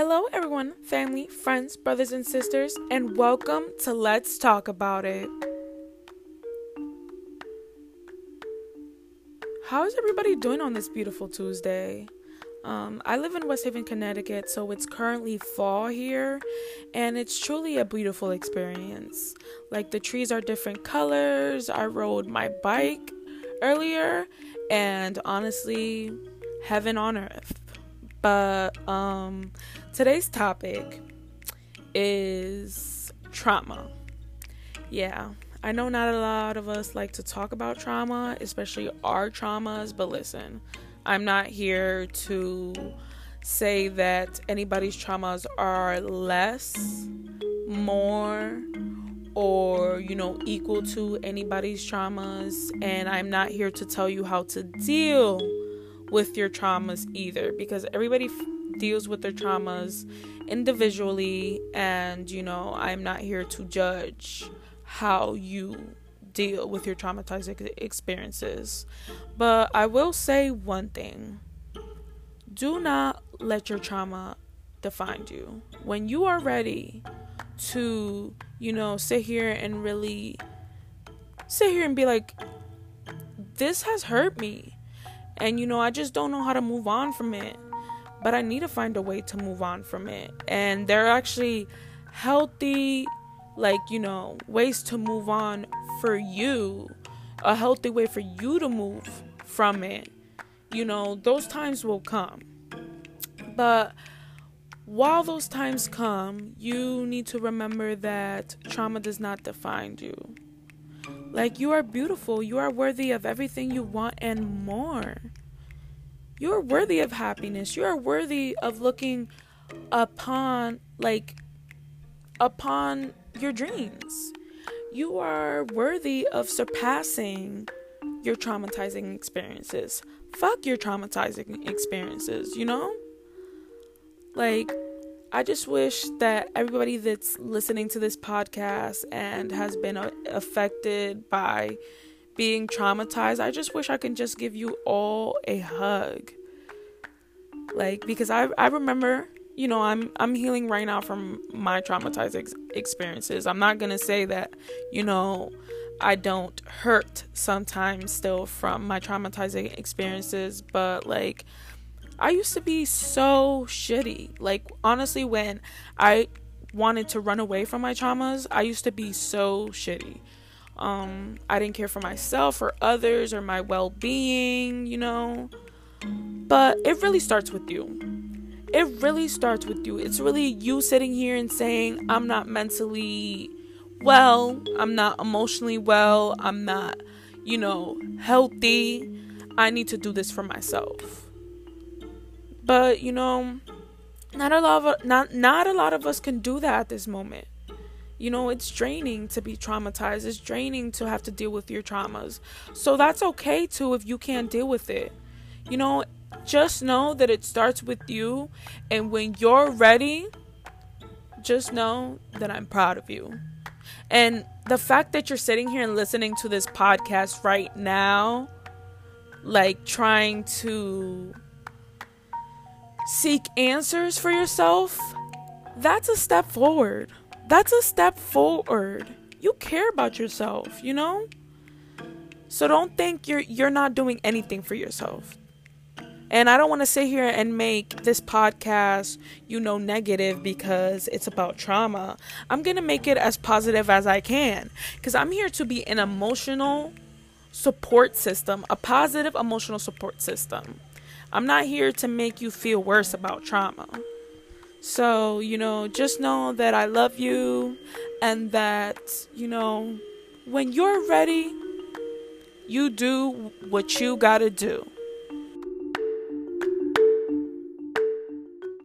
Hello, everyone, family, friends, brothers, and sisters, and welcome to Let's Talk About It. How is everybody doing on this beautiful Tuesday? Um, I live in West Haven, Connecticut, so it's currently fall here, and it's truly a beautiful experience. Like the trees are different colors. I rode my bike earlier, and honestly, heaven on earth. But um, today's topic is trauma. Yeah, I know not a lot of us like to talk about trauma, especially our traumas, but listen, I'm not here to say that anybody's traumas are less, more, or you know, equal to anybody's traumas, and I'm not here to tell you how to deal with your traumas either because everybody f- deals with their traumas individually and you know i'm not here to judge how you deal with your traumatizing experiences. But i will say one thing. Do not let your trauma define you. When you are ready to you know sit here and really sit here and be like this has hurt me and you know, I just don't know how to move on from it. But I need to find a way to move on from it. And there are actually healthy, like, you know, ways to move on for you. A healthy way for you to move from it. You know, those times will come. But while those times come, you need to remember that trauma does not define you. Like, you are beautiful. You are worthy of everything you want and more. You are worthy of happiness. You are worthy of looking upon, like, upon your dreams. You are worthy of surpassing your traumatizing experiences. Fuck your traumatizing experiences, you know? Like, I just wish that everybody that's listening to this podcast and has been uh, affected by being traumatized, I just wish I can just give you all a hug. Like because I I remember, you know, I'm I'm healing right now from my traumatized ex- experiences. I'm not going to say that, you know, I don't hurt sometimes still from my traumatizing experiences, but like I used to be so shitty. Like, honestly, when I wanted to run away from my traumas, I used to be so shitty. Um, I didn't care for myself or others or my well being, you know. But it really starts with you. It really starts with you. It's really you sitting here and saying, I'm not mentally well, I'm not emotionally well, I'm not, you know, healthy. I need to do this for myself. But you know, not a lot of not not a lot of us can do that at this moment. You know, it's draining to be traumatized. It's draining to have to deal with your traumas. So that's okay too if you can't deal with it. You know, just know that it starts with you and when you're ready, just know that I'm proud of you. And the fact that you're sitting here and listening to this podcast right now, like trying to seek answers for yourself, that's a step forward. That's a step forward. You care about yourself, you know? So don't think you're you're not doing anything for yourself. And I don't want to sit here and make this podcast, you know, negative because it's about trauma. I'm going to make it as positive as I can cuz I'm here to be an emotional support system, a positive emotional support system. I'm not here to make you feel worse about trauma. So, you know, just know that I love you and that, you know, when you're ready, you do what you gotta do.